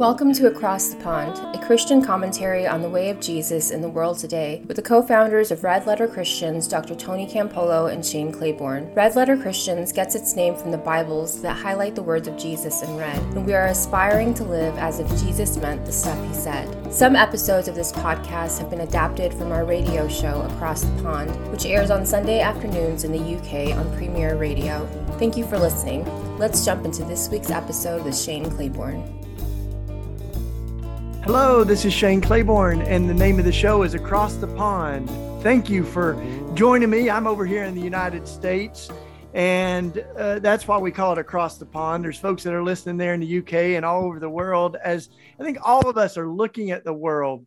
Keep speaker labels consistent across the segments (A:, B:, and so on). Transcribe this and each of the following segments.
A: Welcome to Across the Pond, a Christian commentary on the way of Jesus in the world today, with the co founders of Red Letter Christians, Dr. Tony Campolo and Shane Claiborne. Red Letter Christians gets its name from the Bibles that highlight the words of Jesus in red, and we are aspiring to live as if Jesus meant the stuff he said. Some episodes of this podcast have been adapted from our radio show Across the Pond, which airs on Sunday afternoons in the UK on Premier Radio. Thank you for listening. Let's jump into this week's episode with Shane Claiborne.
B: Hello, this is Shane Claiborne, and the name of the show is Across the Pond. Thank you for joining me. I'm over here in the United States, and uh, that's why we call it Across the Pond. There's folks that are listening there in the UK and all over the world, as I think all of us are looking at the world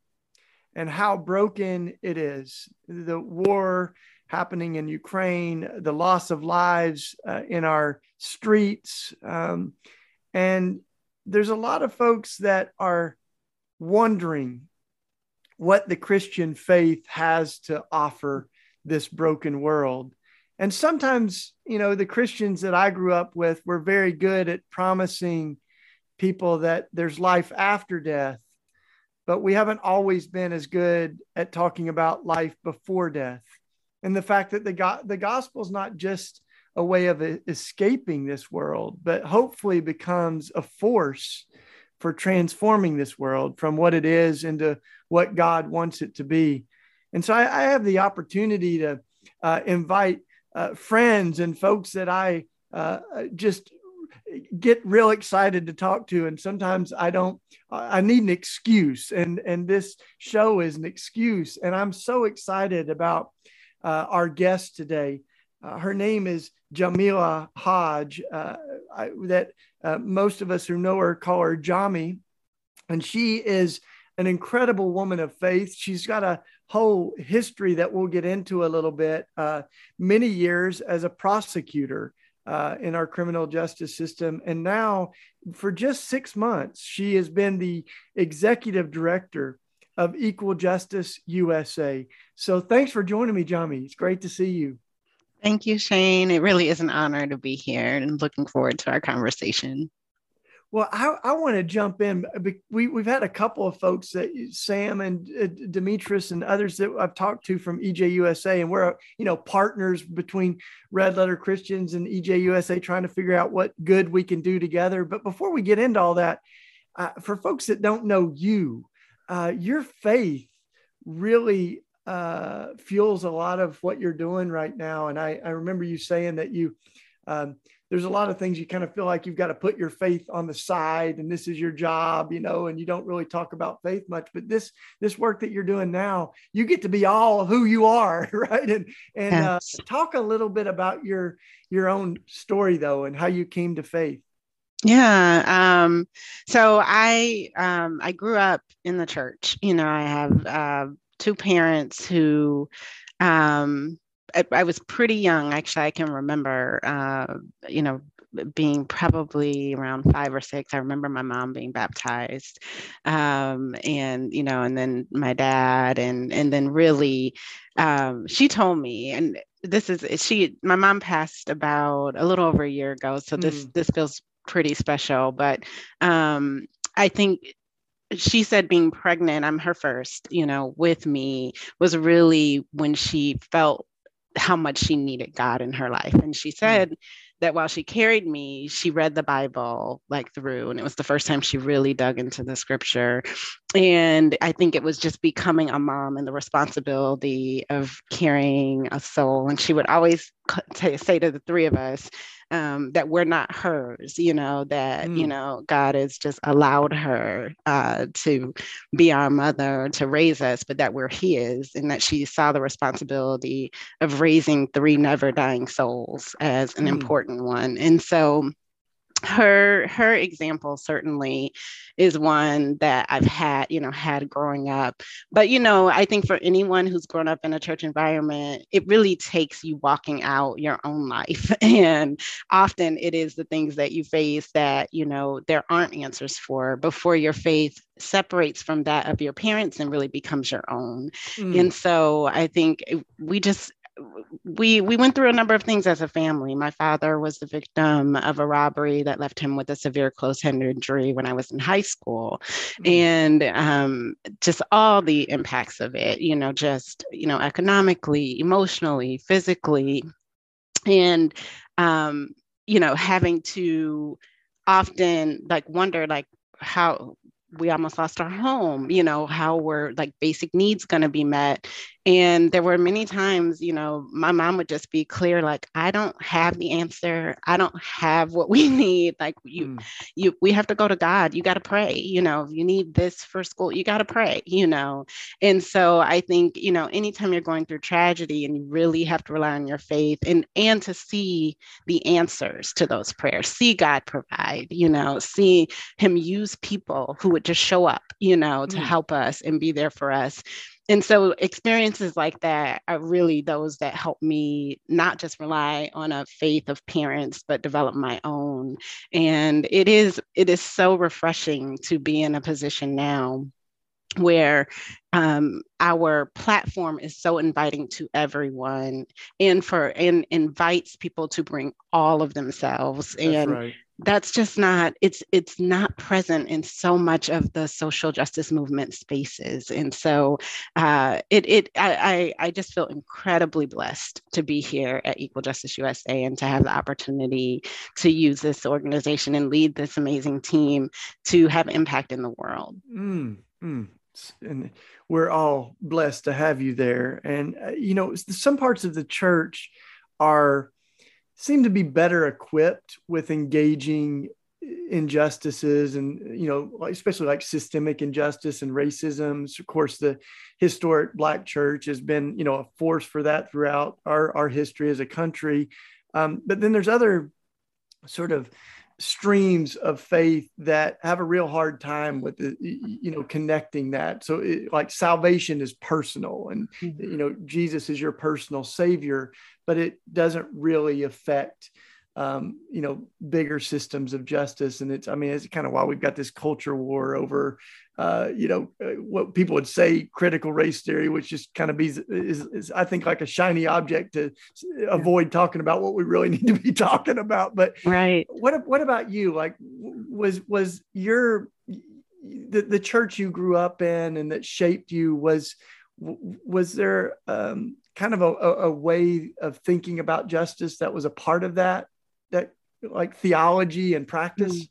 B: and how broken it is. The war happening in Ukraine, the loss of lives uh, in our streets. Um, and there's a lot of folks that are wondering what the Christian faith has to offer this broken world. And sometimes, you know, the Christians that I grew up with were very good at promising people that there's life after death, but we haven't always been as good at talking about life before death. And the fact that the, go- the gospel is not just a way of escaping this world, but hopefully becomes a force for transforming this world from what it is into what God wants it to be. And so I, I have the opportunity to uh, invite uh, friends and folks that I uh, just get real excited to talk to. And sometimes i don't i need an excuse. And and this show is an excuse. And i'm so excited about uh, our guest today uh, her name is jamila hodge uh, I, that uh, most of us who know her call her Jami. And she is an incredible woman of faith. She's got a whole history that we'll get into a little bit, uh, many years as a prosecutor. Uh, in our criminal justice system. And now, for just six months, she has been the executive director of Equal Justice USA. So, thanks for joining me, Jami. It's great to see you.
C: Thank you, Shane. It really is an honor to be here and looking forward to our conversation.
B: Well, I, I want to jump in. We, we've had a couple of folks that Sam and uh, Demetrius and others that I've talked to from EJUSA, and we're, you know, partners between Red Letter Christians and EJUSA trying to figure out what good we can do together. But before we get into all that, uh, for folks that don't know you, uh, your faith really uh, fuels a lot of what you're doing right now. And I, I remember you saying that you, um, there's a lot of things you kind of feel like you've got to put your faith on the side and this is your job, you know, and you don't really talk about faith much, but this, this work that you're doing now, you get to be all who you are. Right. And, and uh, uh, talk a little bit about your, your own story though, and how you came to faith.
C: Yeah. Um, so I um, I grew up in the church. You know, I have uh, two parents who um, I, I, was pretty young actually i can remember uh, you know being probably around five or six i remember my mom being baptized um, and you know and then my dad and and then really um, she told me and this is she my mom passed about a little over a year ago so this mm. this feels pretty special but um, I think she said being pregnant, I'm her first, you know, with me was really when she felt how much she needed God in her life. And she hmm. said mm. that while she carried me, she read the Bible like through, and it was the first time she really dug into the scripture. And I think it was just becoming a mom and the responsibility of carrying a soul. And she would always say to the three of us, um, that we're not hers, you know, that, mm. you know, God has just allowed her uh, to be our mother, to raise us, but that we're His, and that she saw the responsibility of raising three never dying souls as an mm. important one. And so, her her example certainly is one that I've had, you know, had growing up. But you know, I think for anyone who's grown up in a church environment, it really takes you walking out your own life. And often it is the things that you face that, you know, there aren't answers for before your faith separates from that of your parents and really becomes your own. Mm. And so I think we just we we went through a number of things as a family. My father was the victim of a robbery that left him with a severe close hand injury when I was in high school, mm-hmm. and um, just all the impacts of it. You know, just you know, economically, emotionally, physically, and um, you know, having to often like wonder like how we almost lost our home you know how were like basic needs going to be met and there were many times you know my mom would just be clear like i don't have the answer. I don't have what we need. Like you mm. you we have to go to god. You got to pray. You know you need this for school. You got to pray you know? And so i think you know anytime you're going through tragedy and you really have to rely on your faith and and to see the answers to those prayers see god provide you know see him use people who would just show up you know to mm. help us and be there for us and so experiences like that are really those that help me not just rely on a faith of parents but develop my own. And it is it is so refreshing to be in a position now where um, our platform is so inviting to everyone and for and invites people to bring all of themselves.
B: That's
C: and
B: right
C: that's just not it's it's not present in so much of the social justice movement spaces. And so uh, it it I, I just feel incredibly blessed to be here at equal justice usa and to have the opportunity to use this organization and lead this amazing team to have impact in the world.
B: Mm, mm. and we're all blessed to have you there. And uh, you know some parts of the church are seem to be better equipped with engaging injustices and you know especially like systemic injustice and racism of course the historic black church has been you know a force for that throughout our, our history as a country. Um, but then there's other sort of streams of faith that have a real hard time with the, you know connecting that so it, like salvation is personal and mm-hmm. you know jesus is your personal savior but it doesn't really affect um, you know bigger systems of justice. And it's i mean it's kind of why we've got this culture war over uh, you know uh, what people would say critical race theory which just kind of be is, is i think like a shiny object to avoid talking about what we really need to be talking about. But
C: right.
B: what what about you? Like was was your the, the church you grew up in and that shaped you was was there um, kind of a, a, way of thinking about justice that was a part of that that like theology and practice mm.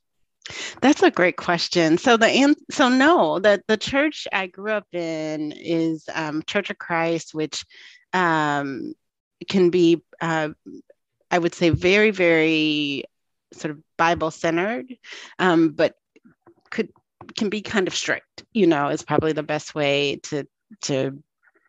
C: That's a great question. So the so no, that the church I grew up in is um, Church of Christ, which um, can be, uh, I would say, very very sort of Bible centered, um, but could can be kind of strict. You know, is probably the best way to to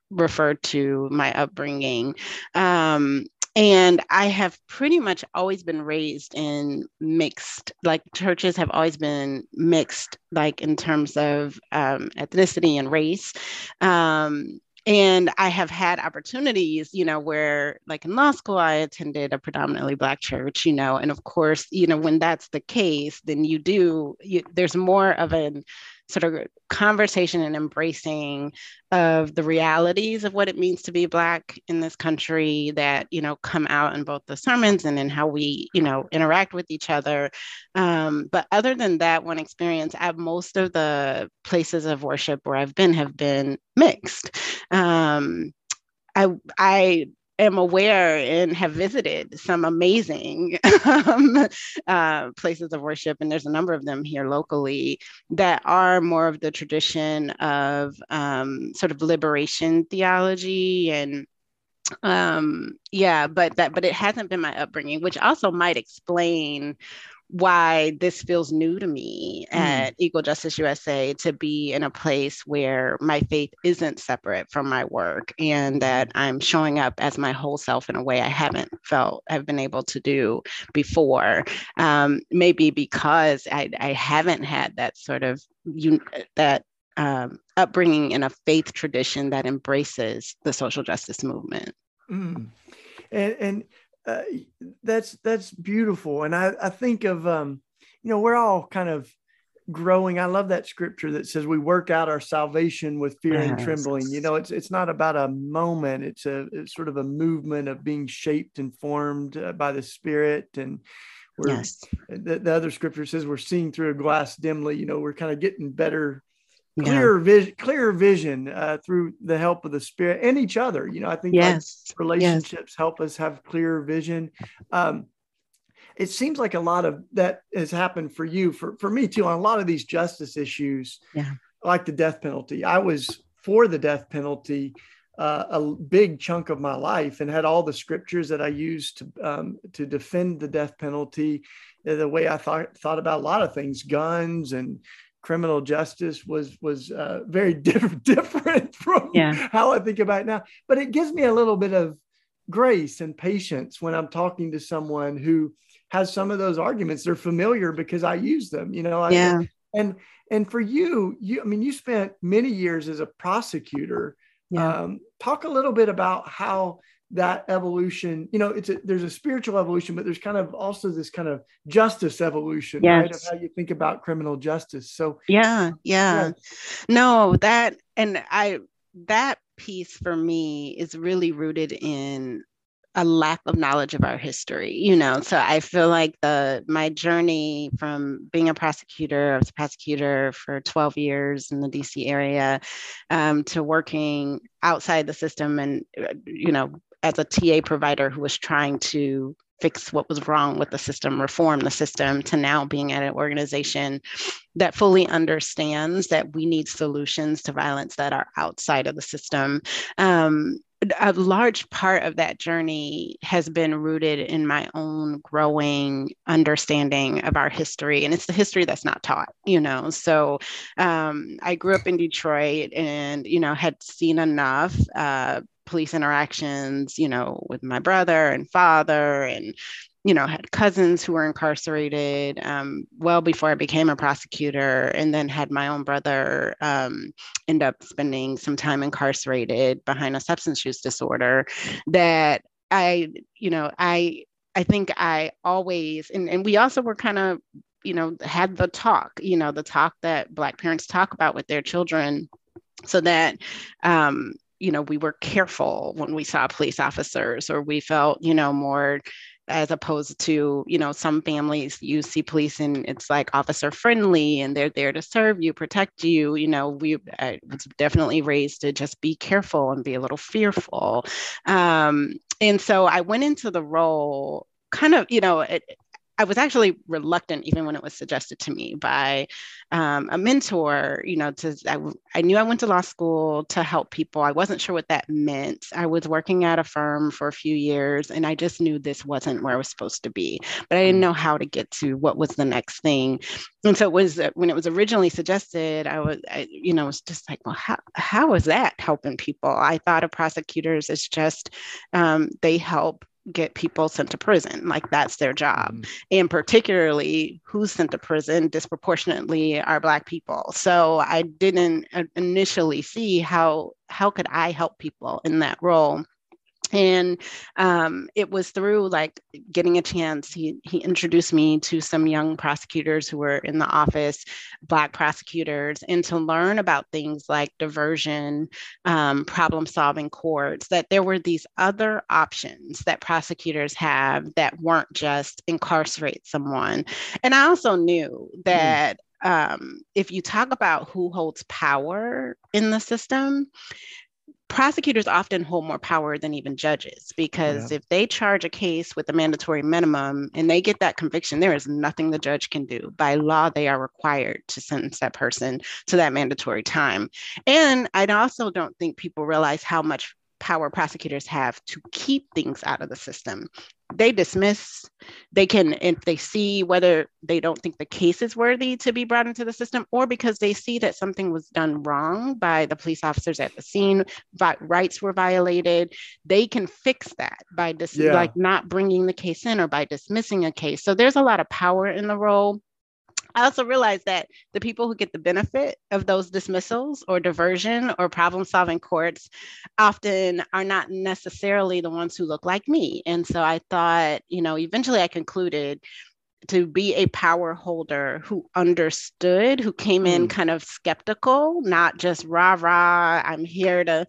C: refer to my upbringing. Um, and I have pretty much always been raised in mixed, like churches have always been mixed, like in terms of um, ethnicity and race. Um, and I have had opportunities, you know, where like in law school, I attended a predominantly Black church, you know, and of course, you know, when that's the case, then you do, you, there's more of an sort of conversation and embracing of the realities of what it means to be black in this country that you know come out in both the sermons and in how we you know interact with each other. Um, but other than that one experience at most of the places of worship where i've been have been mixed. Um, I I am aware and have visited some amazing um, uh, places of worship, and there's a number of them here locally that are more of the tradition of um, sort of liberation theology and um yeah but that but it hasn't been my upbringing which also might explain why this feels new to me mm. at Equal Justice USA to be in a place where my faith isn't separate from my work and that I'm showing up as my whole self in a way I haven't felt I've been able to do before. Um, maybe because I, I haven't had that sort of you that um, upbringing in a faith tradition that embraces the social justice movement.
B: Mm. And, and uh, that's that's beautiful, and I I think of um, you know we're all kind of growing. I love that scripture that says we work out our salvation with fear yes. and trembling. You know, it's it's not about a moment. It's a it's sort of a movement of being shaped and formed uh, by the Spirit. And we're, yes. the, the other scripture says we're seeing through a glass dimly. You know, we're kind of getting better clearer yeah. vision clearer vision uh, through the help of the spirit and each other you know i think yes. like relationships yes. help us have clear vision um, it seems like a lot of that has happened for you for, for me too on a lot of these justice issues
C: yeah
B: like the death penalty i was for the death penalty uh, a big chunk of my life and had all the scriptures that I used to um, to defend the death penalty. The way I thought thought about a lot of things, guns and criminal justice was was uh, very diff- different from yeah. how I think about it now. But it gives me a little bit of grace and patience when I'm talking to someone who has some of those arguments. They're familiar because I use them. You know, I,
C: yeah.
B: and and for you, you I mean, you spent many years as a prosecutor. Yeah. Um, talk a little bit about how that evolution you know it's a, there's a spiritual evolution but there's kind of also this kind of justice evolution yes. right of how you think about criminal justice. So
C: yeah, yeah. Yeah. No that and i that piece for me is really rooted in a lack of knowledge of our history you know? So i feel like the my journey from being a prosecutor i was a prosecutor for 12 years in the dc area um, to working outside the system and uh, you know as a TA provider who was trying to fix what was wrong with the system, reform the system, to now being at an organization that fully understands that we need solutions to violence that are outside of the system. Um, a large part of that journey has been rooted in my own growing understanding of our history and it's the history that's not taught you know so um, i grew up in detroit and you know had seen enough uh, police interactions, you know, with my brother and father, and you know, had cousins who were incarcerated um, well before I became a prosecutor, and then had my own brother um, end up spending some time incarcerated behind a substance use disorder. That I, you know, I, I think I always, and, and we also were kind of, you know, had the talk, you know, the talk that Black parents talk about with their children so that um, you know we were careful when we saw police officers or we felt you know more as opposed to you know some families you see police and it's like officer friendly and they're there to serve you protect you you know we I was definitely raised to just be careful and be a little fearful. Um, and so i went into the role kind of you know it, I was actually reluctant, even when it was suggested to me by um, a mentor. You know, to I, I, knew I went to law school to help people. I wasn't sure what that meant. I was working at a firm for a few years, and I just knew this wasn't where I was supposed to be. But I didn't mm. know how to get to what was the next thing. And so it was uh, when it was originally suggested. I was, I, you know, was just like, well, how how is that helping people? I thought of prosecutors as just um, they help get people sent to prison like that's their job. Mm. and particularly who's sent to prison disproportionately are black people. So i didn't uh, initially see how how could i help people in that role and um, it was through like getting a chance he, he introduced me to some young prosecutors who were in the office black prosecutors and to learn about things like diversion um, problem solving courts that there were these other options that prosecutors have that weren't just incarcerate someone and i also knew hmm. that mm. Um, if you talk about who holds power in the system, prosecutors often hold more power than even judges because yeah. if they charge a case with a mandatory minimum and they get that conviction, there is nothing the judge can do. By law, they are required to sentence that person to that mandatory time. And I also don't think people realize how much power prosecutors have to keep things out of the system. They dismiss, they can, if they see whether they don't think the case is worthy to be brought into the system, or because they see that something was done wrong by the police officers at the scene, but rights were violated, they can fix that by dis- yeah. like not bringing the case in or by dismissing a case. So there's a lot of power in the role I also realized that the people who get the benefit of those dismissals or diversion or problem solving courts often are not necessarily the ones who look like me. And so I thought, you know, eventually I concluded to be a power holder who understood, who came in mm. kind of skeptical, not just rah rah, I'm here to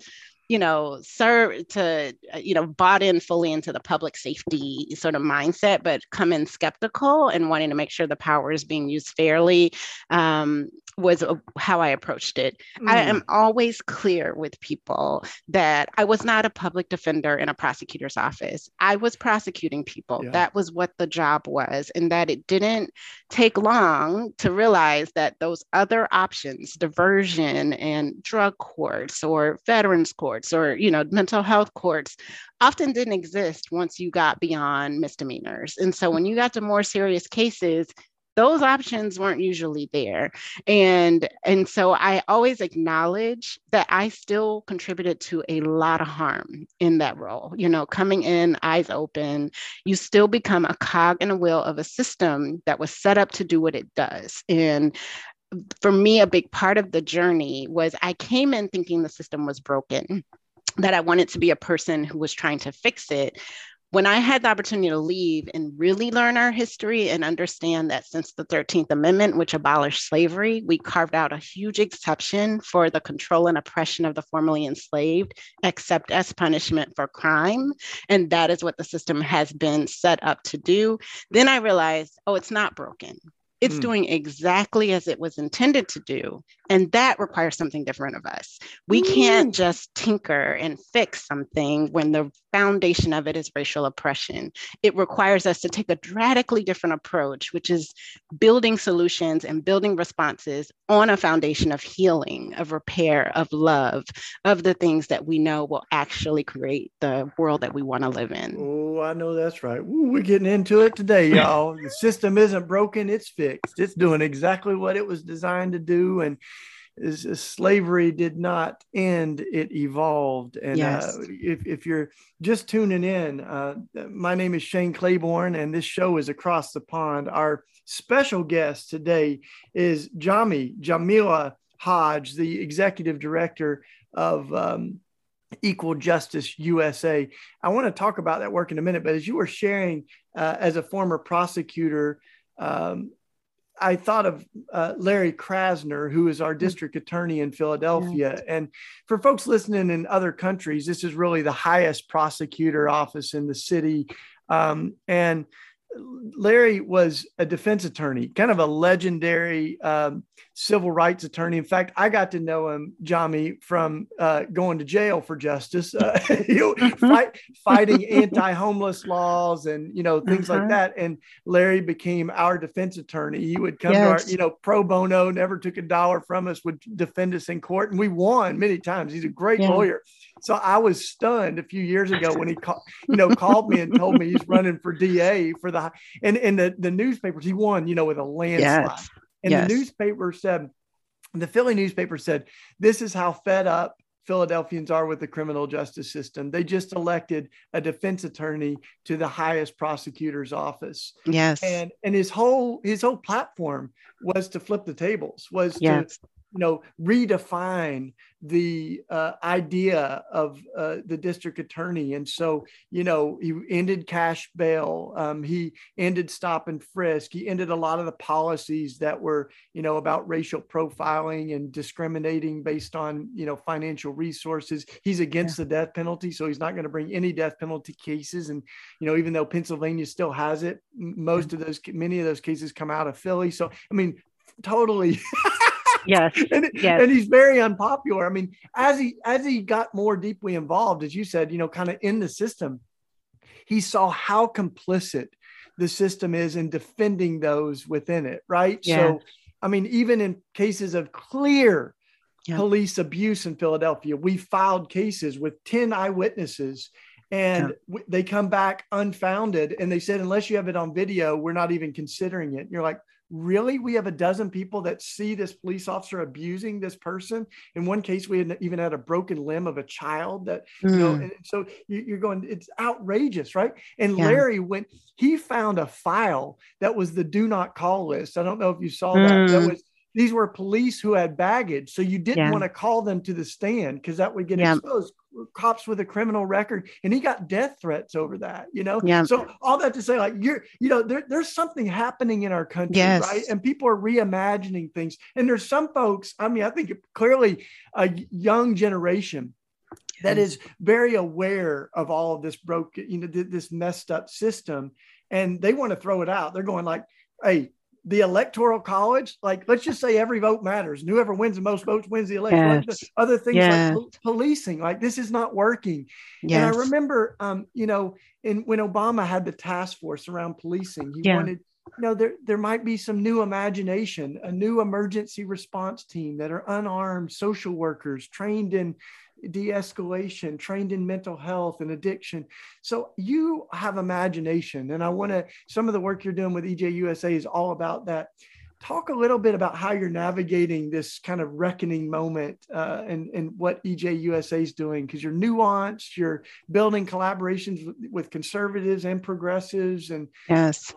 C: you know, serve to, uh, you know, bought in fully into the public safety sort of mindset, but come in skeptical and wanting to make sure the power is being used fairly um, was how I approached it. Mm. I am always clear with people that I was not a public defender in a prosecutor's office. I was prosecuting people. Yeah. That was what the job was, and that it didn't take long to realize that those other options, diversion and drug courts or veterans courts or you know mental health courts often didn't exist once you got beyond misdemeanors. And so when you got to more serious cases, those options weren't usually there. And and so i always acknowledge that i still contributed to a lot of harm in that role. You know coming in eyes open you still become a cog in a wheel of a system that was set up to do what it does. And for me a big part of the journey was i came in thinking the system was broken that i wanted to be a person who was trying to fix it when I had the opportunity to leave and really learn our history and understand that since the 13th Amendment, which abolished slavery, we carved out a huge exception for the control and oppression of the formerly enslaved, except as punishment for crime. And that is what the system has been set up to do. Then I realized, oh, it's not broken. It's mm. doing exactly as it was intended to do. And that requires something different of us. We mm. can't just tinker and fix something when the foundation of it is racial oppression. It requires us to take a radically different approach, which is building solutions and building responses on a foundation of healing, of repair, of love, of the things that we know will actually create the world that we want to live in.
B: Oh, I know that's right. Ooh, we're getting into it today, y'all. the system isn't broken, it's fixed. It's doing exactly what it was designed to do. And is, is slavery did not end, it evolved. And uh, yes. uh, if, if you're just tuning in, uh, my name is Shane Claiborne, and this show is Across the Pond. Our special guest today is Jami, Jamila Hodge, the executive director of um, Equal Justice USA. I want to talk about that work in a minute, but as you were sharing uh, as a former prosecutor, um, I thought of uh, Larry Krasner, who is our mm. district attorney in Philadelphia. And for folks listening in other countries, this is really the highest prosecutor office in the city. Um, and Larry was a defense attorney, kind of a legendary um, civil rights attorney. In fact, I got to know him, Jami, from uh, going to jail for justice, uh, you know, fight, fighting anti-homeless laws and you know things uh-huh. like that. And Larry became our defense attorney. He would come yes. to our, you know, pro bono, never took a dollar from us, would defend us in court, and we won many times. He's a great yeah. lawyer. So I was stunned a few years ago when he called, you know, called me and told me he's running for DA for the and in the the newspapers he won, you know, with a landslide. Yes. And yes. the newspaper said, the Philly newspaper said, this is how fed up Philadelphians are with the criminal justice system. They just elected a defense attorney to the highest prosecutor's office.
C: Yes.
B: And and his whole his whole platform was to flip the tables, was yes. to you know redefine the uh, idea of uh, the district attorney. And so you know he ended cash bail um, he ended stop and frisk he ended a lot of the policies that were you know about racial profiling and discriminating based on you know financial resources. He's against yeah. the death penalty so he's not going to bring any death penalty cases. And you know even though pennsylvania still has it most of those many of those cases come out of philly. So i mean totally
C: yes,
B: and,
C: yes.
B: and he's very unpopular. I mean, as he as he got more deeply involved, as you said, you know, kind of in the system, he saw how complicit the system is in defending those within it. Right. Yeah. So, I mean, even in cases of clear yeah. police abuse in Philadelphia, we filed cases with ten eyewitnesses and yeah. they come back unfounded and they said unless you have it on video we're not even considering it and you're like really we have a dozen people that see this police officer abusing this person in one case we had even had a broken limb of a child that mm. you know hmm. so you're going it's outrageous right and yeah. larry went he found a file that was the do not call list i don't know if you saw that mm. that hmm. was these were police who had baggage. So you didn't yeah. want to call them to the stand because that would get yeah. exposed. Cops with a criminal record, and he got death threats over that, you know?
C: Yeah.
B: So all that to say, like, you're, you know, there, there's something happening in our country,
C: yes.
B: right? And people are reimagining things. And there's some folks, I mean, I think clearly a young generation that is very aware of all of this broken, you know, this messed up system, and they want to throw it out. They're going like, "Hey, the electoral college, like let's just say every vote matters, and whoever wins the most votes wins the election. Yes. Other things yes. like policing, like this is not working. Yes. And I remember, um, you know, in when Obama had the task force around policing, he yeah. wanted you know there there might be some new imagination a new emergency response team that are unarmed social workers trained in de-escalation trained in mental health and addiction. So you have imagination and i want to some of the work you're doing with ejUSA is all about that. Talk a little bit about how you're navigating this kind of reckoning moment uh, and, and what ejUSA is doing because you're nuanced you're building collaborations with, with conservatives and progressives and
C: yes.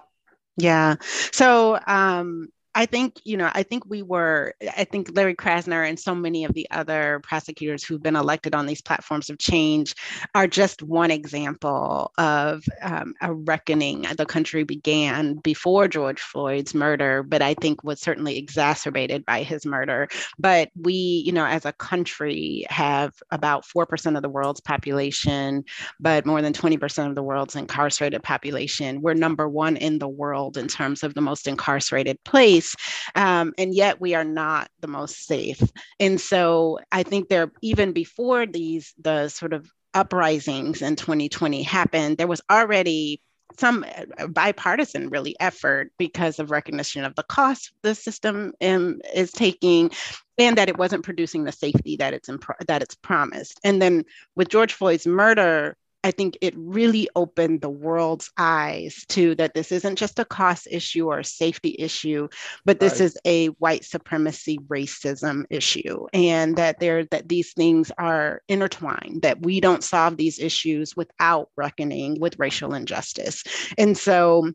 C: Yeah. So um I think, you know, I think we were, I think Larry Krasner and so many of the other prosecutors who've been elected on these platforms of change are just one example of um, a reckoning the country began before George Floyd's murder, but I think was certainly exacerbated by his murder. But we, you know, as a country have about 4% of the world's population, but more than 20% of the world's incarcerated population. We're number one in the world in terms of the most incarcerated place um, and yet we are not the most safe. And so I think there, even before these, the sort of uprisings in 2020 happened, there was already some uh, bipartisan really effort because of recognition of the cost the system um, is taking and that it wasn't producing the safety that it's that it's promised and then with george floyd's murder I think it really opened the world's eyes to that this isn't just a cost issue or a safety issue, but this right. is a white supremacy racism issue, and that there that these things are intertwined. That we don't solve these issues without reckoning with racial injustice, and so.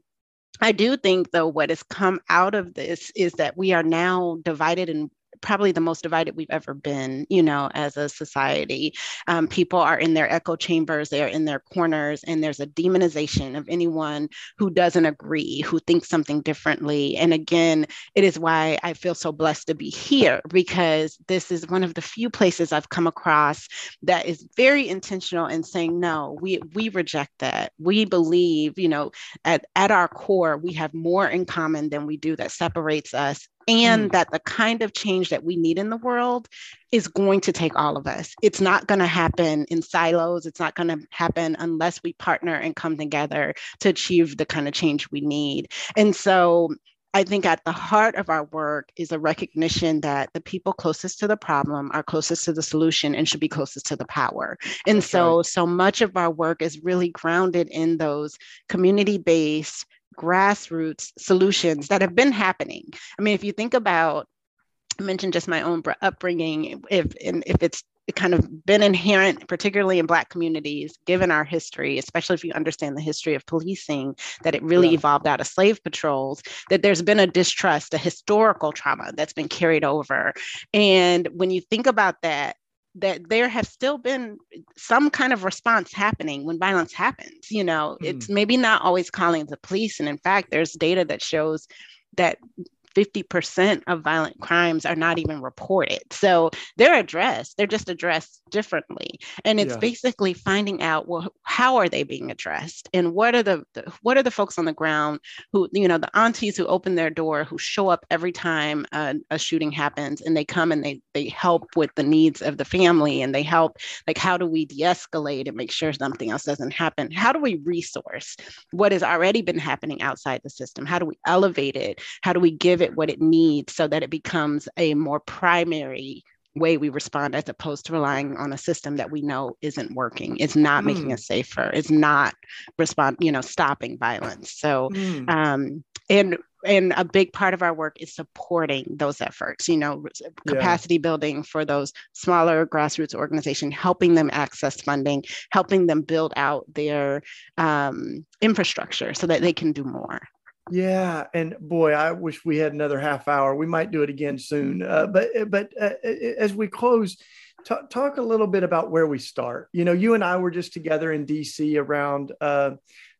C: I do think, though, what has come out of this is that we are now divided and probably the most divided we've ever been, you know, as a society. Um, people are in their echo chambers, they are in their corners, and there's a demonization of anyone who doesn't agree, who thinks something differently. And again, it is why I feel so blessed to be here because this is one of the few places I've come across that is very intentional in saying, no, we, we reject that. We believe, you know, at, at our core, we have more in common than we do that separates us and mm. that the kind of change that we need in the world is going to take all of us. It's not going to happen in silos. It's not going to happen unless we partner and come together to achieve the kind of change we need. And so I think at the heart of our work is a recognition that the people closest to the problem are closest to the solution and should be closest to the power. And That's so, right. so much of our work is really grounded in those community based grassroots solutions that have been happening. I mean, if you think about, I mentioned just my own upbringing, if and if it's kind of been inherent, particularly in Black communities, given our history, especially if you understand the history of policing, that it really yeah. evolved out of slave patrols, that there's been a distrust, a historical trauma that's been carried over. And when you think about that, that there have still been some kind of response happening when violence happens. You know, mm. it's maybe not always calling the police. And in fact, there's data that shows that 50% of violent crimes are not even reported. So they're addressed, they're just addressed differently. And it's yeah. basically finding out well, how are they being addressed? And what are the, the, what are the folks on the ground who, you know, the aunties who open their door, who show up every time a, a shooting happens and they come and they they help with the needs of the family and they help like how do we de-escalate and make sure something else doesn't happen? How do we resource what has already been happening outside the system? How do we elevate it? How do we give it what it needs so that it becomes a more primary way we respond as opposed to relying on a system that we know isn't working it's not mm. making us safer it's not respond you know stopping violence so mm. um and and a big part of our work is supporting those efforts you know capacity yeah. building for those smaller grassroots organizations helping them access funding helping them build out their um, infrastructure so that they can do more
B: Yeah, and boy, I wish we had another half hour. We might do it again soon. Uh, but but uh, as we close, t- talk a little bit about where we start. You know, you and I were just together in DC around uh,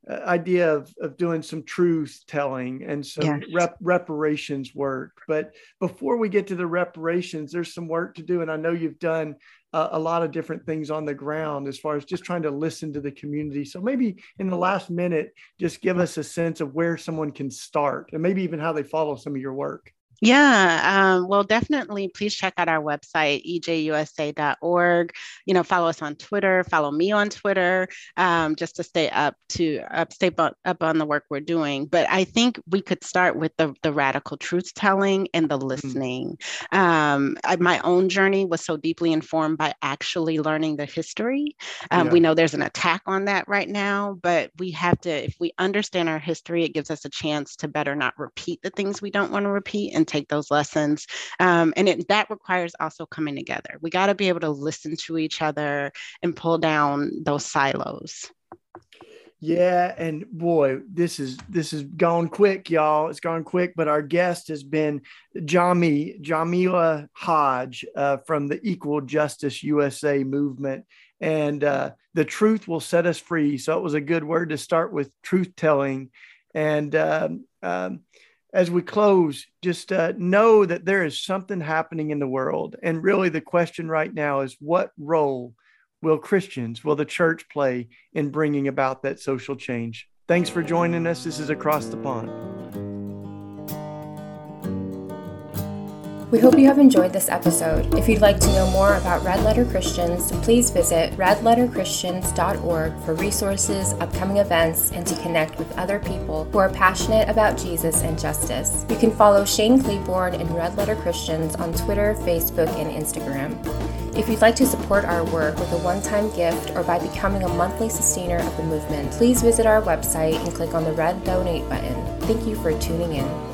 B: uh, idea of, of doing some truth telling and some yes. rep- reparations work. But before we get to the reparations, there's some work to do. And I know you've done uh, a lot of different things on the ground as far as just trying to listen to the community. So maybe in the last minute, just give us a sense of where someone can start and maybe even how they follow some of your work.
C: Yeah, um, well, definitely please check out our website, ejusa.org. You know, follow us on Twitter, follow me on Twitter, um, just to stay up to up, stay up on the work we're doing. But I think we could start with the, the radical truth telling and the mm-hmm. listening. Mm-hmm. Um, I, my own journey was so deeply informed by actually learning the history. Um, yeah. We know there's an attack on that right now, but we have to, if we understand our history, it gives us a chance to better not repeat the things we don't want to repeat and take those lessons. Um, and it, that requires also coming together. We got to be able to listen to each other and pull down those silos.
B: Yeah, and boy, this is this is gone quick, y'all. It's gone quick. But our guest has been Jami Jamila Hodge uh, from the Equal Justice USA movement, and uh, the truth will set us free. So it was a good word to start with, truth telling, and um, um, as we close, just uh, know that there is something happening in the world. And really, the question right now is what role will Christians, will the church play in bringing about that social change? Thanks for joining us. This is Across the Pond.
A: We hope you have enjoyed this episode. If you'd like to know more about Red Letter Christians, please visit redletterchristians.org for resources, upcoming events, and to connect with other people who are passionate about Jesus and justice. You can follow Shane Claiborne and Red Letter Christians on Twitter, Facebook, and Instagram. If you'd like to support our work with a one time gift or by becoming a monthly sustainer of the movement, please visit our website and click on the red donate button. Thank you for tuning in.